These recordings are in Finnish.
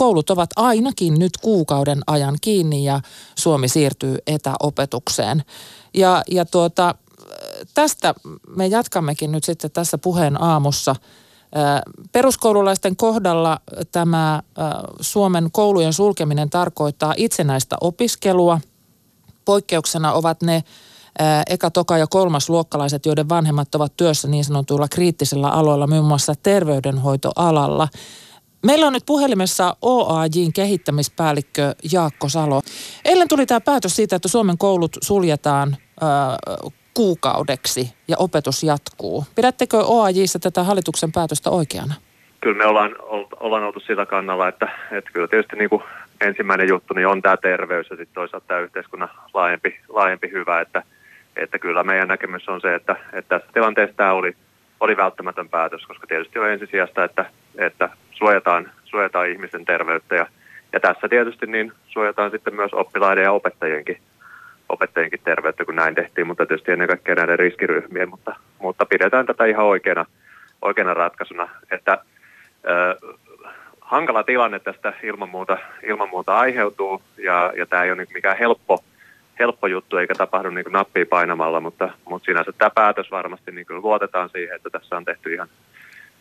koulut ovat ainakin nyt kuukauden ajan kiinni ja Suomi siirtyy etäopetukseen. Ja, ja tuota, tästä me jatkammekin nyt sitten tässä puheen aamussa. Peruskoululaisten kohdalla tämä Suomen koulujen sulkeminen tarkoittaa itsenäistä opiskelua. Poikkeuksena ovat ne eka, toka ja kolmas luokkalaiset, joiden vanhemmat ovat työssä niin sanotuilla kriittisillä aloilla, muun muassa terveydenhoitoalalla. Meillä on nyt puhelimessa OAJin kehittämispäällikkö Jaakko Salo. Eilen tuli tämä päätös siitä, että Suomen koulut suljetaan äh, kuukaudeksi ja opetus jatkuu. Pidättekö OAJissa tätä hallituksen päätöstä oikeana? Kyllä me ollaan, ollaan oltu sillä kannalla, että, että kyllä tietysti niin kuin ensimmäinen juttu niin on tämä terveys ja sitten toisaalta tämä yhteiskunnan laajempi, laajempi hyvä, että, että kyllä meidän näkemys on se, että, että tässä tilanteessa tämä oli, oli välttämätön päätös, koska tietysti on ensisijasta, että, että suojataan, suojataan ihmisten terveyttä. Ja, ja tässä tietysti niin suojataan sitten myös oppilaiden ja opettajienkin, opettajienkin terveyttä, kun näin tehtiin, mutta tietysti ennen kaikkea näiden riskiryhmien, mutta, mutta pidetään tätä ihan oikeana, oikeana ratkaisuna, että ö, hankala tilanne tästä ilman muuta, ilman muuta aiheutuu ja, ja tämä ei ole niin mikään helppo, helppo juttu eikä tapahdu niin nappia painamalla, mutta, mutta sinänsä tämä päätös varmasti niin luotetaan siihen, että tässä on tehty ihan,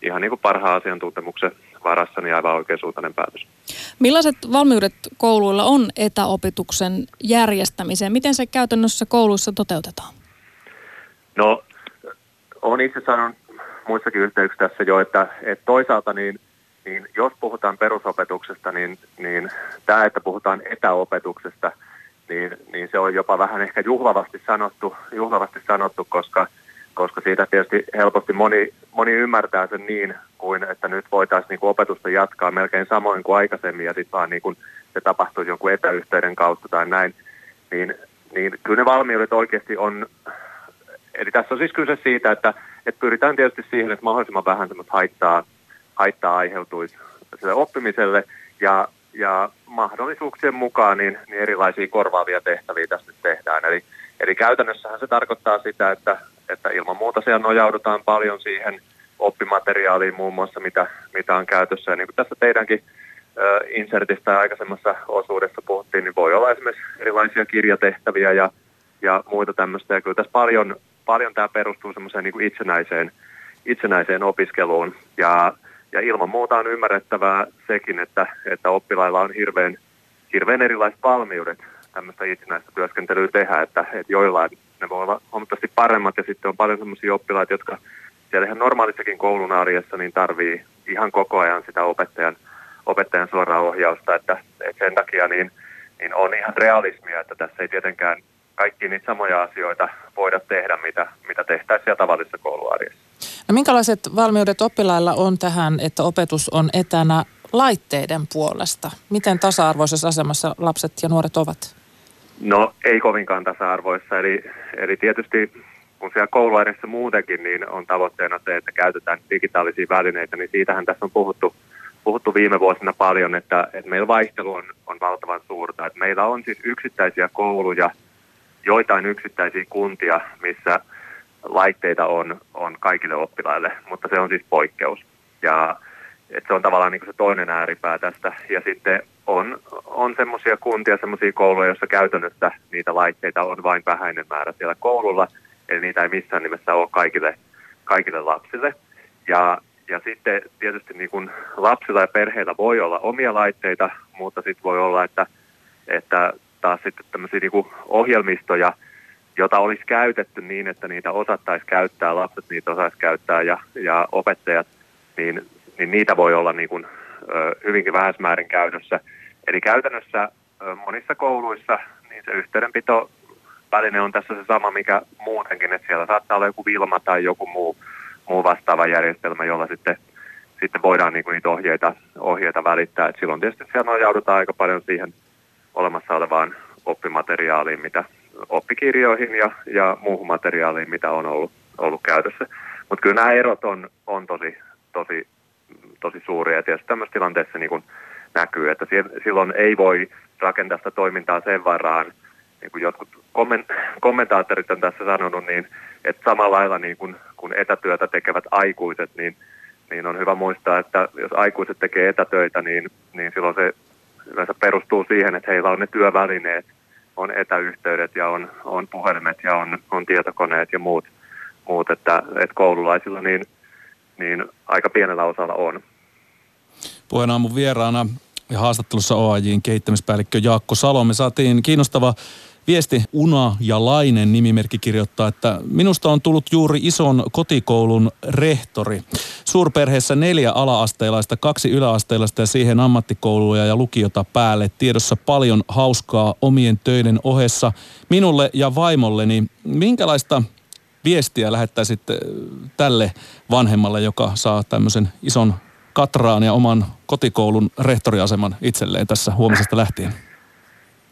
ihan niin kuin parhaan asiantuntemuksen varassa niin aivan oikeasuuntainen päätös. Millaiset valmiudet kouluilla on etäopetuksen järjestämiseen? Miten se käytännössä kouluissa toteutetaan? No, olen itse sanonut muissakin yhteyksissä tässä jo, että, että toisaalta niin, niin jos puhutaan perusopetuksesta, niin, niin tämä, että puhutaan etäopetuksesta, niin, niin se on jopa vähän ehkä juhlavasti sanottu, juhlavasti sanottu koska – koska siitä tietysti helposti moni, moni ymmärtää sen niin, kuin että nyt voitaisiin niin kuin opetusta jatkaa melkein samoin kuin aikaisemmin ja sitten vaan niin kuin se tapahtuisi jonkun etäyhteyden kautta tai näin, niin, niin kyllä ne valmiudet oikeasti on, eli tässä on siis kyse siitä, että, että pyritään tietysti siihen, että mahdollisimman vähän semmoista haittaa, haittaa aiheutuisi sille oppimiselle ja, ja mahdollisuuksien mukaan niin, niin erilaisia korvaavia tehtäviä tässä nyt tehdään. Eli, eli käytännössähän se tarkoittaa sitä, että, että ilman muuta siellä nojaudutaan paljon siihen oppimateriaaliin muun muassa, mitä, mitä on käytössä. Ja niin kuin tässä teidänkin ö, insertistä aikaisemmassa osuudessa puhuttiin, niin voi olla esimerkiksi erilaisia kirjatehtäviä ja, ja muita tämmöistä. Ja kyllä tässä paljon, paljon tämä perustuu semmoiseen niin itsenäiseen, itsenäiseen opiskeluun. Ja, ja ilman muuta on ymmärrettävää sekin, että, että oppilailla on hirveän, hirveän erilaiset valmiudet tämmöistä itsenäistä työskentelyä tehdä, että, että joillain ne voi olla huomattavasti paremmat ja sitten on paljon sellaisia oppilaita, jotka siellä ihan normaalissakin koulun arjessa niin tarvii ihan koko ajan sitä opettajan, opettajan suoraa ohjausta, että, että sen takia niin, niin on ihan realismia, että tässä ei tietenkään kaikki niitä samoja asioita voida tehdä, mitä, mitä tehtäisiin siellä tavallisessa kouluarjessa. No minkälaiset valmiudet oppilailla on tähän, että opetus on etänä laitteiden puolesta? Miten tasa-arvoisessa asemassa lapset ja nuoret ovat? No ei kovinkaan tasa-arvoissa, eli, eli tietysti kun siellä kouluarjessa muutenkin niin on tavoitteena se, että käytetään digitaalisia välineitä, niin siitähän tässä on puhuttu, puhuttu viime vuosina paljon, että, että meillä vaihtelu on, on valtavan suurta. Että meillä on siis yksittäisiä kouluja, joitain yksittäisiä kuntia, missä laitteita on, on kaikille oppilaille, mutta se on siis poikkeus. Ja että se on tavallaan niin se toinen ääripää tästä. Ja sitten on, on semmoisia kuntia, semmoisia kouluja, joissa käytännössä niitä laitteita on vain vähäinen määrä siellä koululla, eli niitä ei missään nimessä ole kaikille, kaikille lapsille. Ja, ja sitten tietysti niin kuin lapsilla ja perheillä voi olla omia laitteita, mutta sitten voi olla, että, että taas sitten tämmöisiä niin ohjelmistoja, jota olisi käytetty niin, että niitä osattaisi käyttää, lapset niitä osaisi käyttää ja, ja opettajat, niin, niin niitä voi olla niin kuin, hyvinkin vähäismäärin käytössä. Eli käytännössä monissa kouluissa niin se yhteydenpito väline on tässä se sama, mikä muutenkin, että siellä saattaa olla joku Vilma tai joku muu, muu vastaava järjestelmä, jolla sitten, sitten voidaan niin kuin niitä ohjeita, ohjeita välittää. Et silloin tietysti siellä nojaudutaan aika paljon siihen olemassa olevaan oppimateriaaliin, mitä oppikirjoihin ja, ja muuhun materiaaliin, mitä on ollut, ollut käytössä. Mutta kyllä nämä erot on, on tosi, tosi, tosi suuria. Ja tietysti tämmöisessä tilanteessa niin kuin näkyy, että silloin ei voi rakentaa sitä toimintaa sen varaan, niin kuin jotkut kommentaattorit on tässä sanonut, niin että samalla lailla niin kuin, kun etätyötä tekevät aikuiset, niin, niin on hyvä muistaa, että jos aikuiset tekee etätöitä, niin, niin silloin se yleensä perustuu siihen, että heillä on ne työvälineet, on etäyhteydet ja on, on puhelimet ja on, on tietokoneet ja muut, muut että, että koululaisilla niin, niin aika pienellä osalla on. Puheen aamun vieraana ja haastattelussa OAJin kehittämispäällikkö Jaakko Salo. Me saatiin kiinnostava Viesti Una ja Lainen nimimerkki kirjoittaa, että minusta on tullut juuri ison kotikoulun rehtori. Suurperheessä neljä ala-asteilaista, kaksi yläasteilaista ja siihen ammattikouluja ja lukiota päälle. Tiedossa paljon hauskaa omien töiden ohessa. Minulle ja vaimolleni, minkälaista viestiä lähettäisit tälle vanhemmalle, joka saa tämmöisen ison katraan ja oman kotikoulun rehtoriaseman itselleen tässä huomisesta lähtien?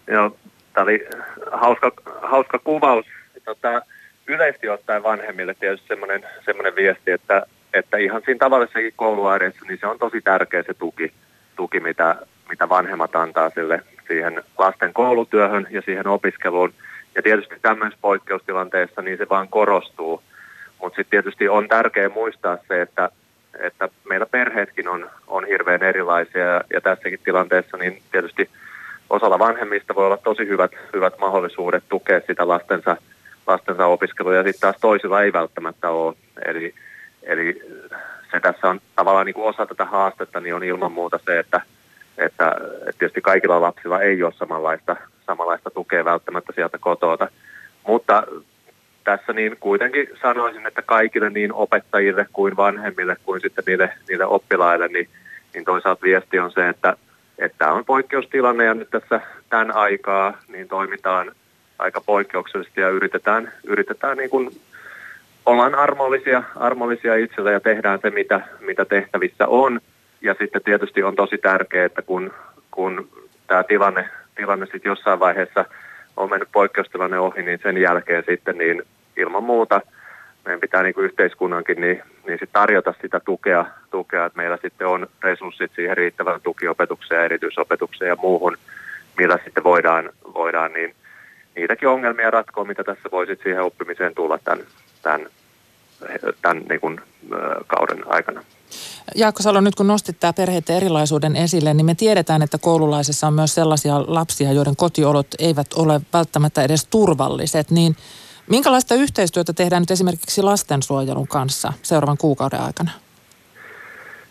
Joo, tämä oli hauska, hauska kuvaus. Tota, yleisesti ottaen vanhemmille tietysti semmoinen, semmoinen viesti, että, että ihan siinä tavallisessakin kouluaineessa, niin se on tosi tärkeä se tuki, tuki mitä, mitä vanhemmat antaa sille siihen lasten koulutyöhön ja siihen opiskeluun. Ja tietysti tämmöisessä poikkeustilanteessa niin se vaan korostuu. Mutta sitten tietysti on tärkeää muistaa se, että, että meillä perheetkin on, on hirveän erilaisia ja, ja tässäkin tilanteessa niin tietysti – osalla vanhemmista voi olla tosi hyvät, hyvät mahdollisuudet tukea sitä lastensa, lastensa opiskelua ja sitten taas toisilla ei välttämättä ole. Eli, eli se tässä on tavallaan niin kuin osa tätä haastetta, niin on ilman muuta se, että, että, tietysti kaikilla lapsilla ei ole samanlaista, samanlaista tukea välttämättä sieltä kotota. Mutta tässä niin kuitenkin sanoisin, että kaikille niin opettajille kuin vanhemmille kuin sitten niille, niille oppilaille, niin, niin toisaalta viesti on se, että että tämä on poikkeustilanne ja nyt tässä tämän aikaa niin toimitaan aika poikkeuksellisesti ja yritetään, yritetään niin kuin, ollaan armollisia, armollisia itsellä ja tehdään se, mitä, mitä tehtävissä on. Ja sitten tietysti on tosi tärkeää, että kun, kun tämä tilanne, tilanne sitten jossain vaiheessa on mennyt poikkeustilanne ohi, niin sen jälkeen sitten niin ilman muuta – meidän pitää niin kuin yhteiskunnankin niin, niin sit tarjota sitä tukea, tukea, että meillä sitten on resurssit siihen riittävään tukiopetukseen, erityisopetukseen ja muuhun, millä sitten voidaan, voidaan niin niitäkin ongelmia ratkoa, mitä tässä voi siihen oppimiseen tulla tämän, tämän, tämän niin kuin, kauden aikana. Jaakko Salo, nyt kun nostit tämä perheiden erilaisuuden esille, niin me tiedetään, että koululaisissa on myös sellaisia lapsia, joiden kotiolot eivät ole välttämättä edes turvalliset, niin – Minkälaista yhteistyötä tehdään nyt esimerkiksi lastensuojelun kanssa seuraavan kuukauden aikana?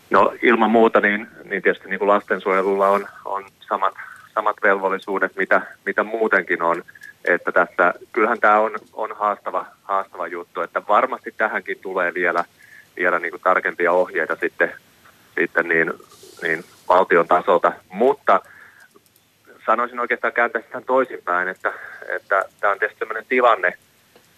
No ilman muuta, niin, niin tietysti niin kuin lastensuojelulla on, on samat, samat velvollisuudet, mitä, mitä muutenkin on. Että tässä, kyllähän tämä on, on haastava, haastava juttu, että varmasti tähänkin tulee vielä, vielä niin kuin tarkempia ohjeita sitten, sitten niin, niin valtion tasolta, mutta sanoisin oikeastaan kääntää sitä toisinpäin, että, että tämä on tietysti sellainen tilanne,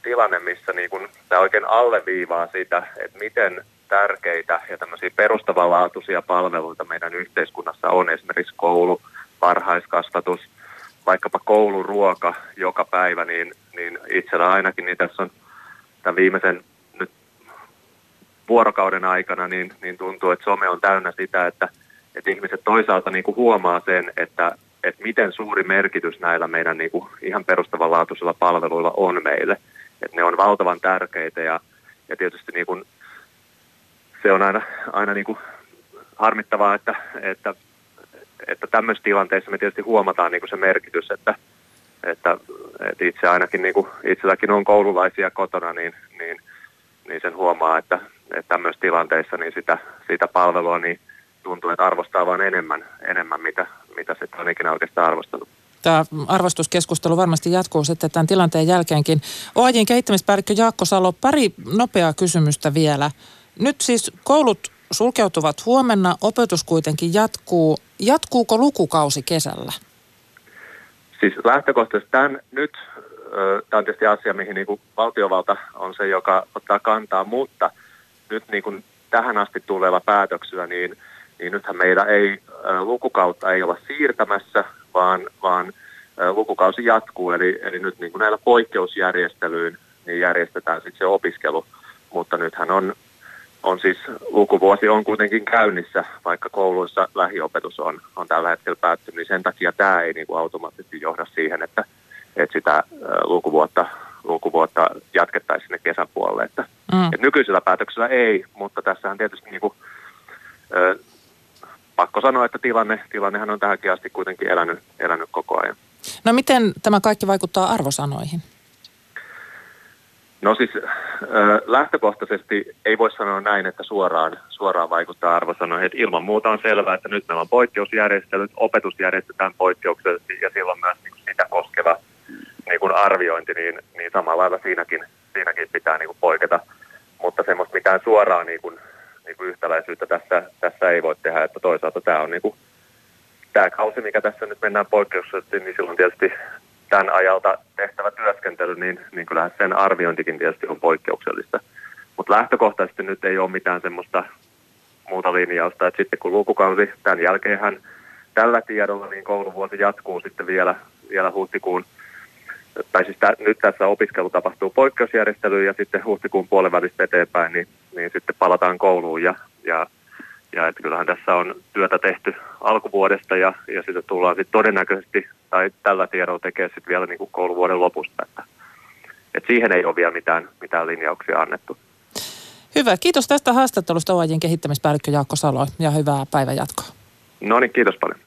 tilanne, missä niin kun, tämä oikein alleviivaa sitä, että miten tärkeitä ja tämmöisiä perustavanlaatuisia palveluita meidän yhteiskunnassa on, esimerkiksi koulu, varhaiskasvatus, vaikkapa kouluruoka joka päivä, niin, niin itsellä ainakin niin tässä on tämän viimeisen vuorokauden aikana, niin, niin tuntuu, että some on täynnä sitä, että, että ihmiset toisaalta niin kuin huomaa sen, että, että miten suuri merkitys näillä meidän niin kuin ihan perustavanlaatuisilla palveluilla on meille – että ne on valtavan tärkeitä ja, ja tietysti niin kuin, se on aina, aina niin kuin harmittavaa, että, että, että tämmöisissä tilanteissa me tietysti huomataan niin kuin se merkitys, että, että, että itse ainakin niin kuin itselläkin on koululaisia kotona, niin, niin, niin sen huomaa, että, että tämmöisissä tilanteissa niin sitä, sitä palvelua niin tuntuu, että arvostaa vain enemmän, enemmän mitä, mitä se on ikinä oikeastaan arvostanut tämä arvostuskeskustelu varmasti jatkuu sitten tämän tilanteen jälkeenkin. OAJin kehittämispäällikkö Jaakko Salo, pari nopeaa kysymystä vielä. Nyt siis koulut sulkeutuvat huomenna, opetus kuitenkin jatkuu. Jatkuuko lukukausi kesällä? Siis lähtökohtaisesti tämän nyt, tämä on tietysti asia, mihin niin kuin valtiovalta on se, joka ottaa kantaa, mutta nyt niin kuin tähän asti tuleva päätöksellä, niin, niin nythän meillä ei lukukautta ei olla siirtämässä, vaan, vaan lukukausi jatkuu. Eli, eli nyt niin kuin näillä poikkeusjärjestelyyn niin järjestetään sitten se opiskelu, mutta nythän on, on siis lukuvuosi on kuitenkin käynnissä, vaikka kouluissa lähiopetus on, on tällä hetkellä päättynyt, niin sen takia tämä ei niin kuin automaattisesti johda siihen, että, että sitä lukuvuotta, lukuvuotta jatkettaisiin sinne kesän puolelle. Että, mm. että nykyisellä päätöksellä ei, mutta tässähän tietysti niin kuin ö, pakko sanoa, että tilanne, tilannehan on tähänkin asti kuitenkin elänyt, elänyt koko ajan. No miten tämä kaikki vaikuttaa arvosanoihin? No siis lähtökohtaisesti ei voi sanoa näin, että suoraan, suoraan vaikuttaa arvosanoihin. Että ilman muuta on selvää, että nyt meillä on poikkeusjärjestelyt, opetus järjestetään poikkeuksellisesti ja silloin myös niin kuin sitä koskeva niin kuin arviointi, niin, niin samalla lailla siinäkin, siinäkin pitää niin kuin poiketa. Mutta semmoista mitään suoraa niin kuin, niin kuin yhtäläisyyttä tässä, tässä ei voi tehdä, että toisaalta tämä on niin kuin, tämä kausi, mikä tässä nyt mennään poikkeuksellisesti, niin silloin tietysti tämän ajalta tehtävä työskentely, niin, niin kyllähän sen arviointikin tietysti on poikkeuksellista. Mutta lähtökohtaisesti nyt ei ole mitään semmoista muuta linjausta, että sitten kun lukukausi tämän jälkeenhän tällä tiedolla niin kouluvuosi jatkuu sitten vielä, vielä huhtikuun, tai siis tä, nyt tässä opiskelu tapahtuu poikkeusjärjestelyyn ja sitten huhtikuun puolen välistä eteenpäin, niin, niin sitten palataan kouluun ja, ja ja että kyllähän tässä on työtä tehty alkuvuodesta ja, ja sitä tullaan sitten todennäköisesti tai tällä tiedolla tekee sitten vielä niin kuin kouluvuoden lopusta. Että, että siihen ei ole vielä mitään, mitään linjauksia annettu. Hyvä. Kiitos tästä haastattelusta OAJin kehittämispäällikkö Jaakko Salo ja hyvää päivänjatkoa. No niin, kiitos paljon.